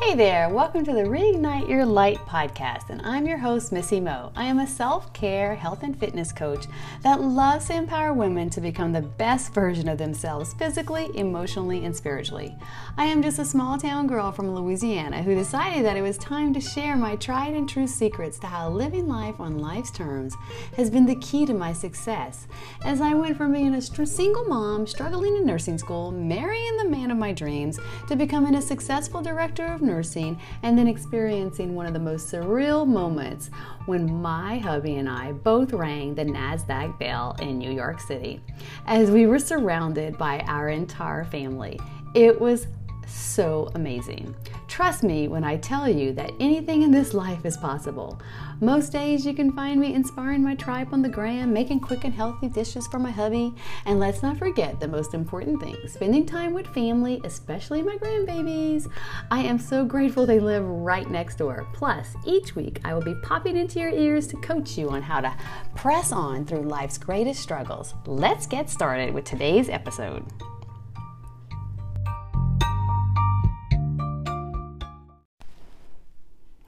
Hey there, welcome to the Reignite Your Light podcast, and I'm your host, Missy Mo. I am a self care, health, and fitness coach that loves to empower women to become the best version of themselves physically, emotionally, and spiritually. I am just a small town girl from Louisiana who decided that it was time to share my tried and true secrets to how living life on life's terms has been the key to my success. As I went from being a single mom, struggling in nursing school, marrying the man of my dreams, to becoming a successful director of nursing, and then experiencing one of the most surreal moments when my hubby and I both rang the NASDAQ bell in New York City as we were surrounded by our entire family. It was so amazing. Trust me when I tell you that anything in this life is possible. Most days you can find me inspiring my tribe on the gram, making quick and healthy dishes for my hubby, and let's not forget the most important thing spending time with family, especially my grandbabies. I am so grateful they live right next door. Plus, each week I will be popping into your ears to coach you on how to press on through life's greatest struggles. Let's get started with today's episode.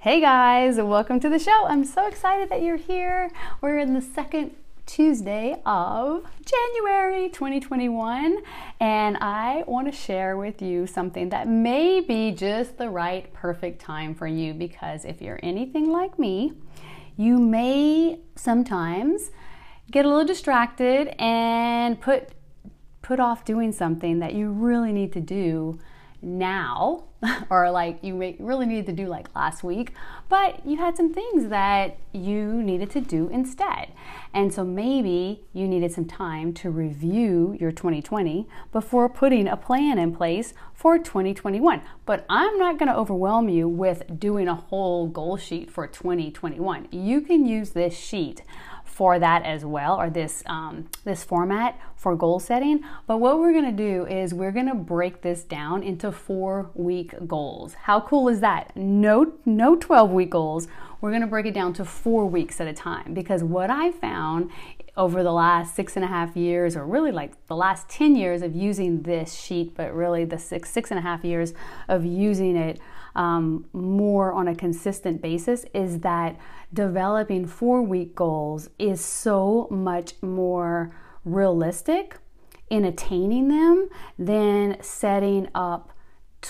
Hey guys, welcome to the show. I'm so excited that you're here. We're in the second Tuesday of January 2021, and I want to share with you something that may be just the right perfect time for you because if you're anything like me, you may sometimes get a little distracted and put put off doing something that you really need to do now or like you really needed to do like last week, but you had some things that you needed to do instead. And so maybe you needed some time to review your 2020 before putting a plan in place for 2021. But I'm not going to overwhelm you with doing a whole goal sheet for 2021. You can use this sheet for that as well, or this um, this format for goal setting. But what we're gonna do is we're gonna break this down into four week goals. How cool is that? No, no 12 week goals. We're gonna break it down to four weeks at a time because what I found over the last six and a half years, or really like the last 10 years of using this sheet, but really the six, six and a half years of using it um, more on a consistent basis, is that developing four week goals is so much more realistic in attaining them than setting up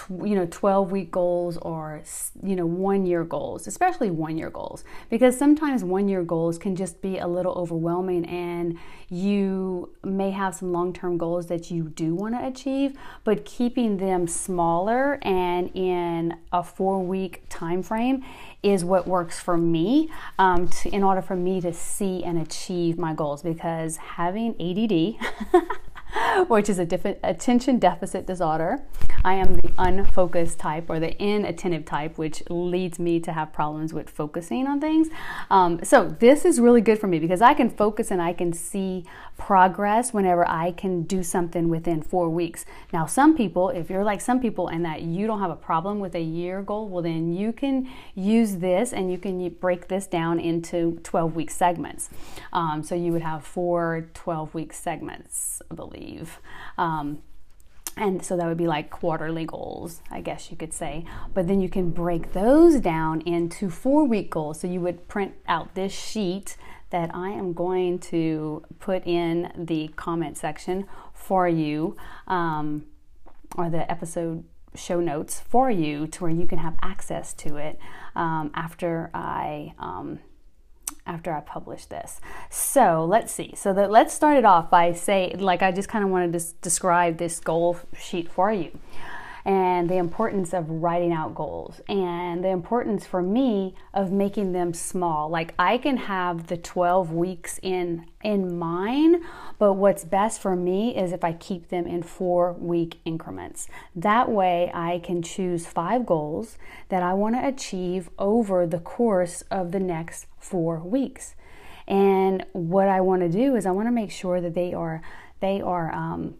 you know 12 week goals or you know one year goals especially one year goals because sometimes one year goals can just be a little overwhelming and you may have some long term goals that you do want to achieve but keeping them smaller and in a four week time frame is what works for me um, to, in order for me to see and achieve my goals because having ADD which is a diff- attention deficit disorder. I am the unfocused type or the inattentive type, which leads me to have problems with focusing on things. Um, so, this is really good for me because I can focus and I can see progress whenever I can do something within four weeks. Now, some people, if you're like some people and that you don't have a problem with a year goal, well, then you can use this and you can break this down into 12 week segments. Um, so, you would have four 12 week segments, I believe Um, and so that would be like quarterly goals, I guess you could say. But then you can break those down into four week goals. So you would print out this sheet that I am going to put in the comment section for you, um, or the episode show notes for you to where you can have access to it um, after I um, after I publish this. So let's see. So let's start it off by say, like I just kind of wanted to describe this goal sheet for you and the importance of writing out goals and the importance for me of making them small. Like i can have the 12 weeks in in mine but what's best for me is if i keep them in 4 week increments. That way i can choose 5 goals that i want to achieve over the course of the next 4 weeks. And what i want to do is i want to make sure that they are they are um,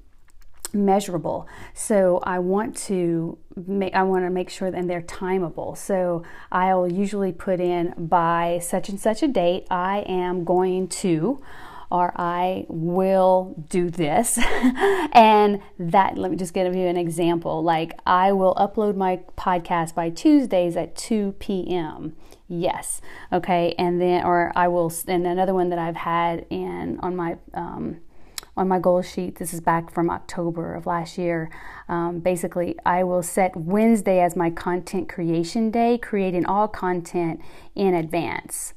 measurable. So I want to make I want to make sure that they're timeable. So I'll usually put in by such and such a date I am going to or I will do this. and that, let me just give you an example. Like, I will upload my podcast by Tuesdays at 2 p.m. Yes. Okay. And then, or I will, and another one that I've had in on my, um, on my goal sheet, this is back from October of last year. Um, basically, I will set Wednesday as my content creation day, creating all content in advance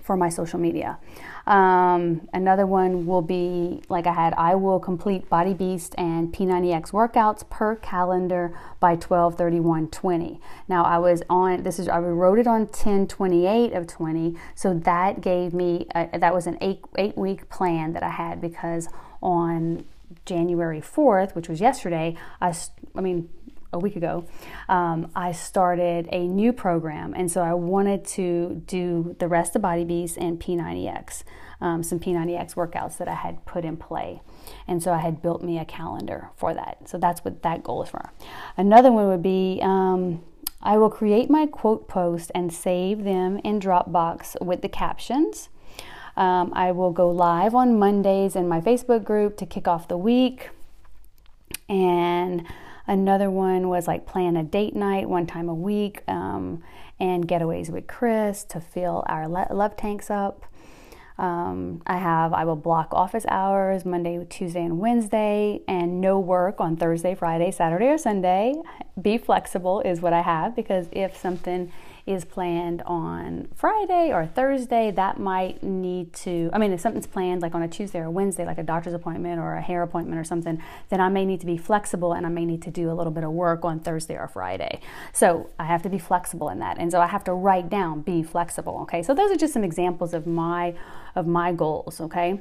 for my social media. Um, another one will be like I had, I will complete Body Beast and P90X workouts per calendar by 12 31 20. Now I was on, this is, I wrote it on 10 28 of 20. So that gave me, a, that was an eight, eight week plan that I had because on January 4th, which was yesterday, I, I mean, a week ago, um, I started a new program. And so I wanted to do the rest of Body Beast and P90X, um, some P90X workouts that I had put in play. And so I had built me a calendar for that. So that's what that goal is for. Another one would be um, I will create my quote post and save them in Dropbox with the captions. Um, I will go live on Mondays in my Facebook group to kick off the week. And Another one was like plan a date night one time a week um, and getaways with Chris to fill our love tanks up. Um, I have, I will block office hours Monday, Tuesday, and Wednesday, and no work on Thursday, Friday, Saturday, or Sunday. Be flexible is what I have because if something is planned on Friday or Thursday, that might need to, I mean, if something's planned like on a Tuesday or Wednesday, like a doctor's appointment or a hair appointment or something, then I may need to be flexible and I may need to do a little bit of work on Thursday or Friday. So I have to be flexible in that. And so I have to write down, be flexible. Okay. So those are just some examples of my, of my goals. Okay.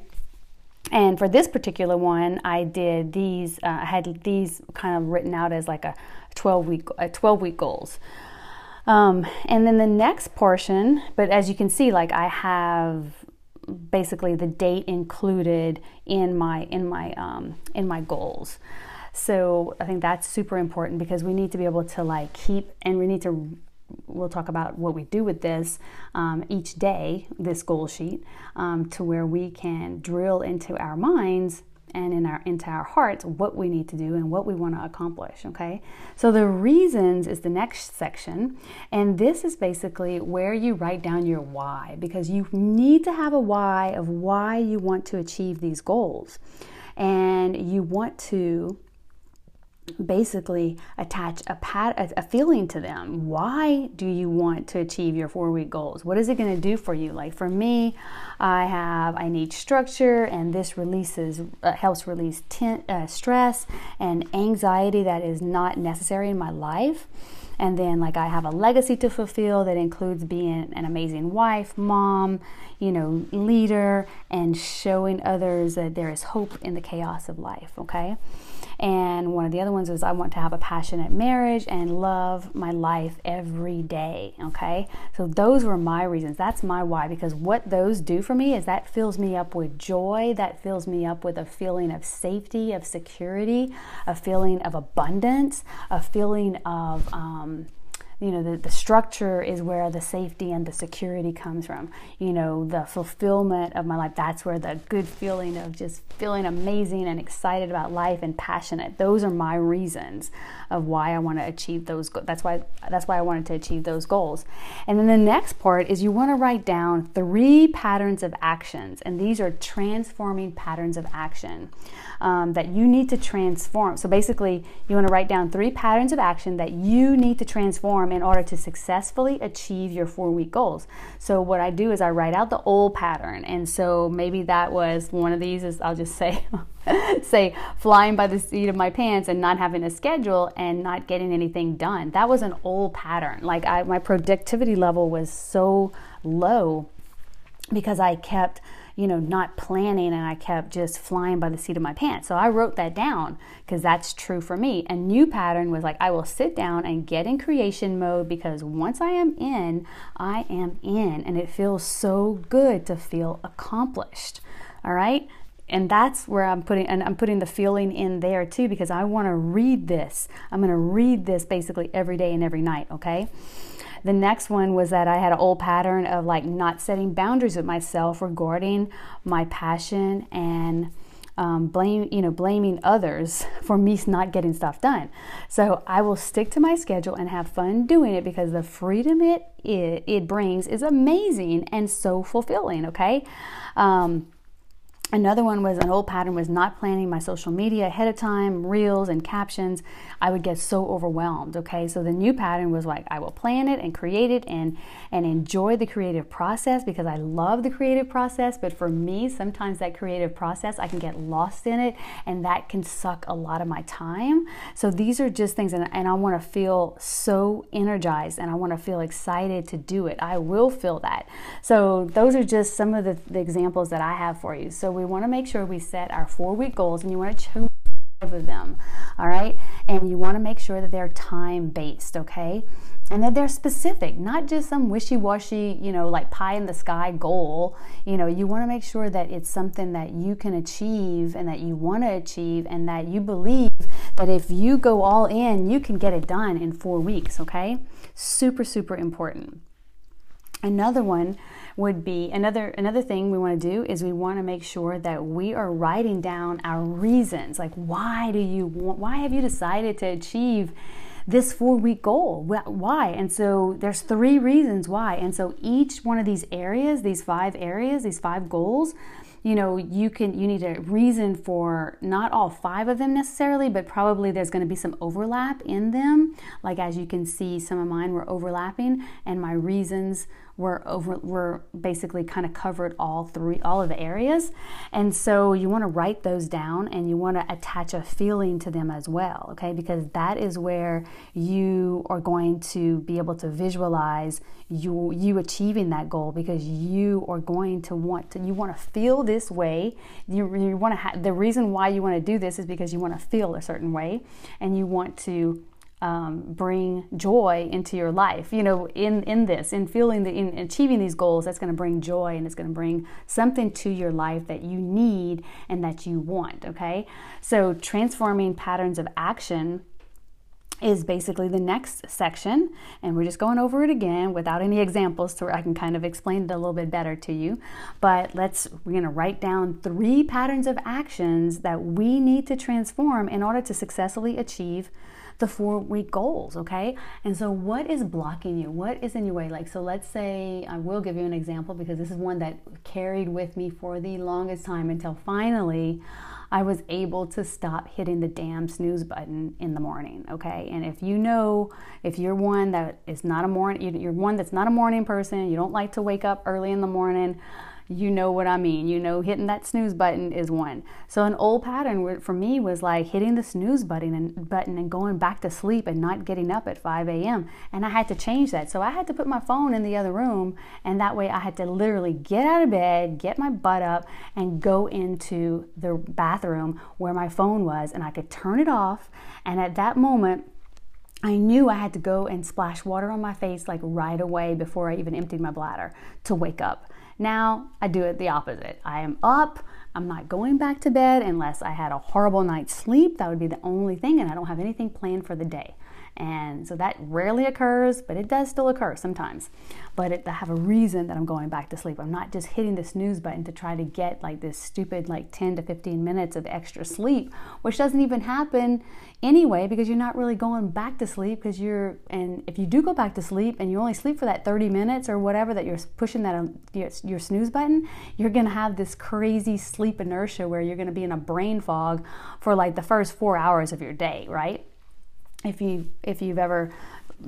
And for this particular one, I did these. Uh, I had these kind of written out as like a 12 week, a 12 week goals. Um, and then the next portion, but as you can see, like I have basically the date included in my in my um, in my goals. So I think that's super important because we need to be able to like keep and we need to we'll talk about what we do with this um, each day, this goal sheet, um, to where we can drill into our minds and in our into our hearts what we need to do and what we want to accomplish okay? So the reasons is the next section and this is basically where you write down your why because you need to have a why of why you want to achieve these goals. And you want to basically attach a pat a feeling to them. Why do you want to achieve your four week goals? What is it going to do for you? Like for me i have i need structure and this releases uh, helps release ten, uh, stress and anxiety that is not necessary in my life. And then like i have a legacy to fulfill that includes being an amazing wife mom you know leader and showing others that there is hope in the chaos of life okay and one of the other ones is I want to have a passionate marriage and love my life every day. Okay. So those were my reasons. That's my why because what those do for me is that fills me up with joy. That fills me up with a feeling of safety, of security, a feeling of abundance, a feeling of, um, you know the, the structure is where the safety and the security comes from. You know the fulfillment of my life that's where the good feeling of just feeling amazing and excited about life and passionate. Those are my reasons of why i want to achieve those go- that's why that's why i wanted to achieve those goals. And then the next part is you want to write down three patterns of actions and these are transforming patterns of action um, that you need to transform. So basically you want to write down three patterns of action that you need to transform in order to successfully achieve your four week goals. So, what I do is I write out the old pattern. And so, maybe that was one of these, is I'll just say, say flying by the seat of my pants and not having a schedule and not getting anything done. That was an old pattern. Like, I, my productivity level was so low because I kept you know, not planning and I kept just flying by the seat of my pants. So I wrote that down because that's true for me. A new pattern was like, I will sit down and get in creation mode because once I am in, I am in. And it feels so good to feel accomplished. All right and that's where I'm putting and I'm putting the feeling in there too because I want to read this. I'm going to read this basically every day and every night, okay? The next one was that I had an old pattern of like not setting boundaries with myself regarding my passion and um, blame, you know, blaming others for me not getting stuff done. So I will stick to my schedule and have fun doing it because the freedom it it, it brings is amazing and so fulfilling. Okay. Um, Another one was an old pattern was not planning my social media ahead of time, reels and captions. I would get so overwhelmed. Okay, so the new pattern was like I will plan it and create it and and enjoy the creative process because I love the creative process. But for me, sometimes that creative process I can get lost in it, and that can suck a lot of my time. So these are just things, and, and I want to feel so energized and I want to feel excited to do it. I will feel that. So those are just some of the, the examples that I have for you. So we want to make sure we set our four week goals and you want to choose five of them. All right. And you want to make sure that they're time based. Okay. And that they're specific, not just some wishy washy, you know, like pie in the sky goal. You know, you want to make sure that it's something that you can achieve and that you want to achieve and that you believe that if you go all in, you can get it done in four weeks. Okay. Super, super important. Another one would be another another thing we want to do is we want to make sure that we are writing down our reasons. Like why do you want why have you decided to achieve this four week goal why? And so there's three reasons why. And so each one of these areas these five areas these five goals you know you can you need a reason for not all five of them necessarily but probably there's going to be some overlap in them. Like as you can see some of mine were overlapping and my reasons were over were basically kind of covered all three all of the areas. And so you want to write those down and you want to attach a feeling to them as well okay? Because that is where you are going to be able to visualize you you achieving that goal because you are going to want to you want to feel this way. You, you want to have the reason why you want to do this is because you want to feel a certain way and you want to um, bring joy into your life. You know, in in this, in feeling the, in achieving these goals, that's going to bring joy and it's going to bring something to your life that you need and that you want. Okay, so transforming patterns of action is basically the next section and we're just going over it again without any examples so I can kind of explain it a little bit better to you but let's we're going to write down three patterns of actions that we need to transform in order to successfully achieve the four week goals, okay? And so, what is blocking you? What is in your way? Like, so let's say I will give you an example because this is one that carried with me for the longest time until finally I was able to stop hitting the damn snooze button in the morning, okay? And if you know, if you're one that is not a morning, you're one that's not a morning person, you don't like to wake up early in the morning, you know what I mean. You know, hitting that snooze button is one. So an old pattern for me was like hitting the snooze button and button and going back to sleep and not getting up at 5 a.m. And I had to change that. So I had to put my phone in the other room, and that way I had to literally get out of bed, get my butt up, and go into the bathroom where my phone was, and I could turn it off. And at that moment, I knew I had to go and splash water on my face like right away before I even emptied my bladder to wake up. Now I do it the opposite. I am up. I'm not going back to bed unless I had a horrible night's sleep. That would be the only thing, and I don't have anything planned for the day. And so that rarely occurs, but it does still occur sometimes. But it, I have a reason that I'm going back to sleep. I'm not just hitting the snooze button to try to get like this stupid like 10 to 15 minutes of extra sleep, which doesn't even happen anyway because you're not really going back to sleep because you're and if you do go back to sleep and you only sleep for that 30 minutes or whatever that you're pushing that um, your, your snooze button, you're going to have this crazy sleep inertia where you're going to be in a brain fog for like the first 4 hours of your day, right? If you if you've ever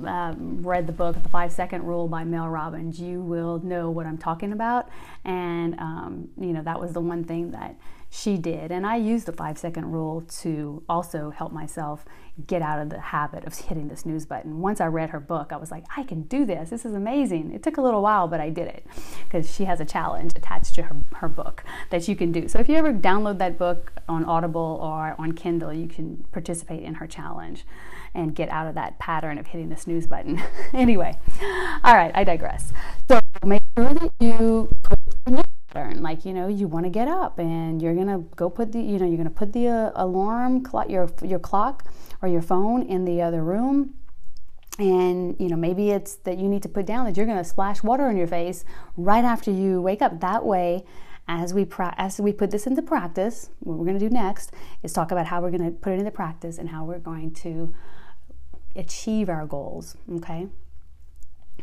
um, read the book The Five Second Rule by Mel Robbins, you will know what I'm talking about. And um, you know that was the one thing that she did, and I used the five second rule to also help myself get out of the habit of hitting the snooze button. Once I read her book, I was like, I can do this. This is amazing. It took a little while, but I did it because she has a challenge attached to her, her book that you can do. So if you ever download that book on Audible or on Kindle, you can participate in her challenge and get out of that pattern of hitting the snooze button. anyway, all right, I digress. So make sure that you put pattern like you know you want to get up and you're gonna go put the you know you're gonna put the uh, alarm clock your your clock or your phone in the other room. And you know maybe it's that you need to put down that you're going to splash water on your face right after you wake up. That way as we pra- as we put this into practice what we're going to do next is talk about how we're going to put it into practice and how we're going to achieve our goals okay?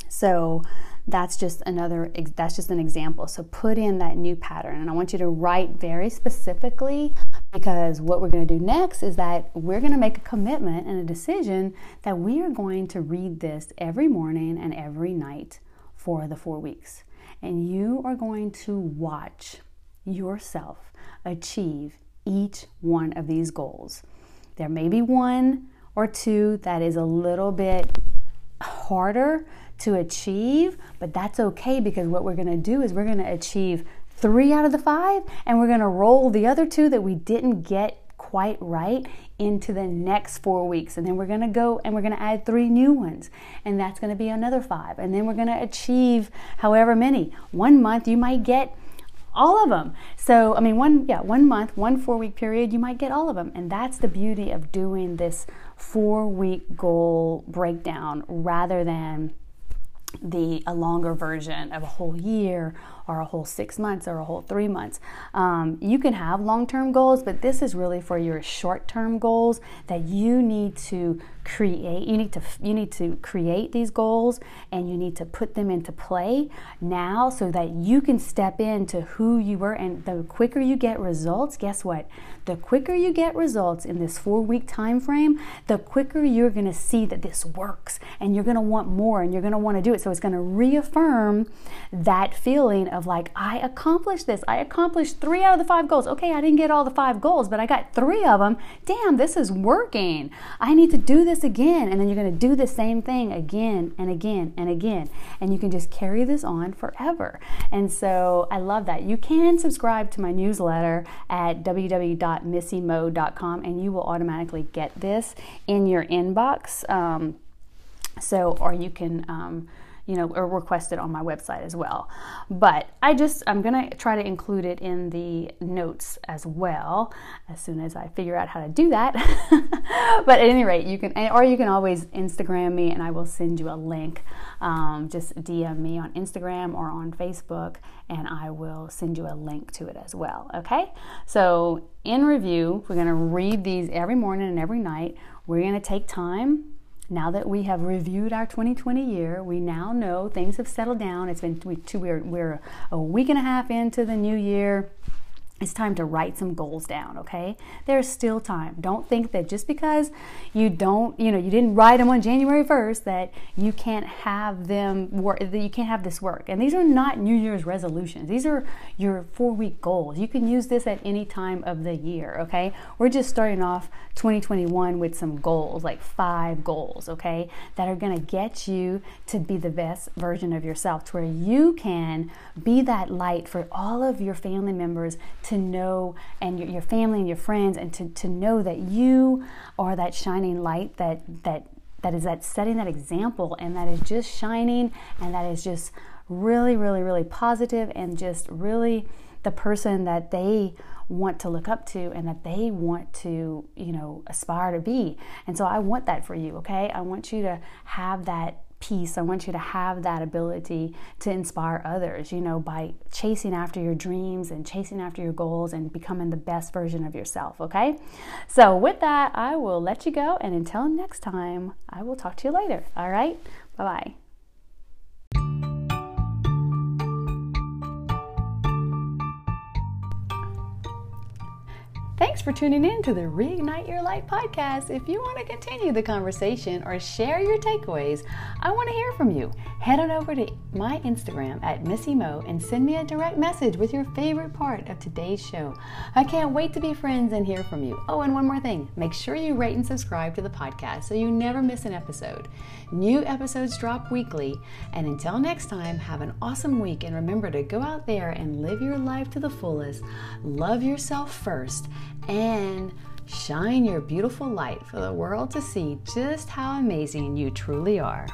So that's just another that's just an example. So put in that new pattern. And i want you to write very specifically because what we're going to do next is that we're going to make a commitment and a decision that we are going to read this every morning and every night for the 4 weeks. And you are going to watch yourself achieve each one of these goals. There may be one or two that is a little bit harder to achieve, but that's okay because what we're going to do is we're going to achieve three out of the five and we're going to roll the other two that we didn't get quite right into the next four weeks. And then we're going to go and we're going to add three new ones. And that's going to be another five. And then we're going to achieve however many. One month you might get all of them. So, I mean, one, yeah, one month, one four week period, you might get all of them. And that's the beauty of doing this four week goal breakdown rather than the a longer version of a whole year or a whole six months or a whole three months. Um, you can have long term goals, but this is really for your short term goals that you need to create. You need to you need to create these goals and you need to put them into play now so that you can step into who you were. And the quicker you get results guess what? The quicker you get results in this 4 week time frame the quicker you're going to see that this works and you're going to want more and you're going to want to do it. So it's going to reaffirm that feeling of like I accomplished this I accomplished 3 out of the 5 goals okay I didn't get all the 5 goals but I got 3 of them damn this is working I need to do this this again. And then you're going to do the same thing again and again and again. And you can just carry this on forever. And so I love that. You can subscribe to my newsletter at www.missymo.com and you will automatically get this in your inbox. Um, so, or you can. Um, you know, or requested on my website as well. But I just, I'm going to try to include it in the notes as well as soon as I figure out how to do that. but at any rate, you can, or you can always Instagram me and I will send you a link. Um, just DM me on Instagram or on Facebook and I will send you a link to it as well. Okay? So, in review, we're going to read these every morning and every night. We're going to take time now that we have reviewed our 2020 year, we now know things have settled down. It's been we, we're, we're a week and a half into the new year it's time to write some goals down okay? There's still time. Don't think that just because you don't you know you didn't write them on january 1st that you can't have them work that you can't have this work. And these are not new year's resolutions. These are your four week goals. You can use this at any time of the year okay? We're just starting off 2021 with some goals like five goals okay? That are going to get you to be the best version of yourself to where you can be that light for all of your family members to know, and your, your family and your friends, and to, to know that you are that shining light that, that, that is that setting that example and that is just shining and that is just really, really, really positive and just really the person that they want to look up to and that they want to, you know, aspire to be. And so I want that for you, okay? I want you to have that peace. I want you to have that ability to inspire others, you know, by chasing after your dreams and chasing after your goals and becoming the best version of yourself, okay? So, with that, I will let you go. And until next time, I will talk to you later. All right? Bye bye. Thanks for tuning in to the Reignite Your Light podcast. If you want to continue the conversation or share your takeaways, I want to hear from you. Head on over to my Instagram at Missy Mo and send me a direct message with your favorite part of today's show. I can't wait to be friends and hear from you. Oh, and one more thing make sure you rate and subscribe to the podcast so you never miss an episode. New episodes drop weekly. And until next time, have an awesome week and remember to go out there and live your life to the fullest. Love yourself first and shine your beautiful light for the world to see just how amazing you truly are.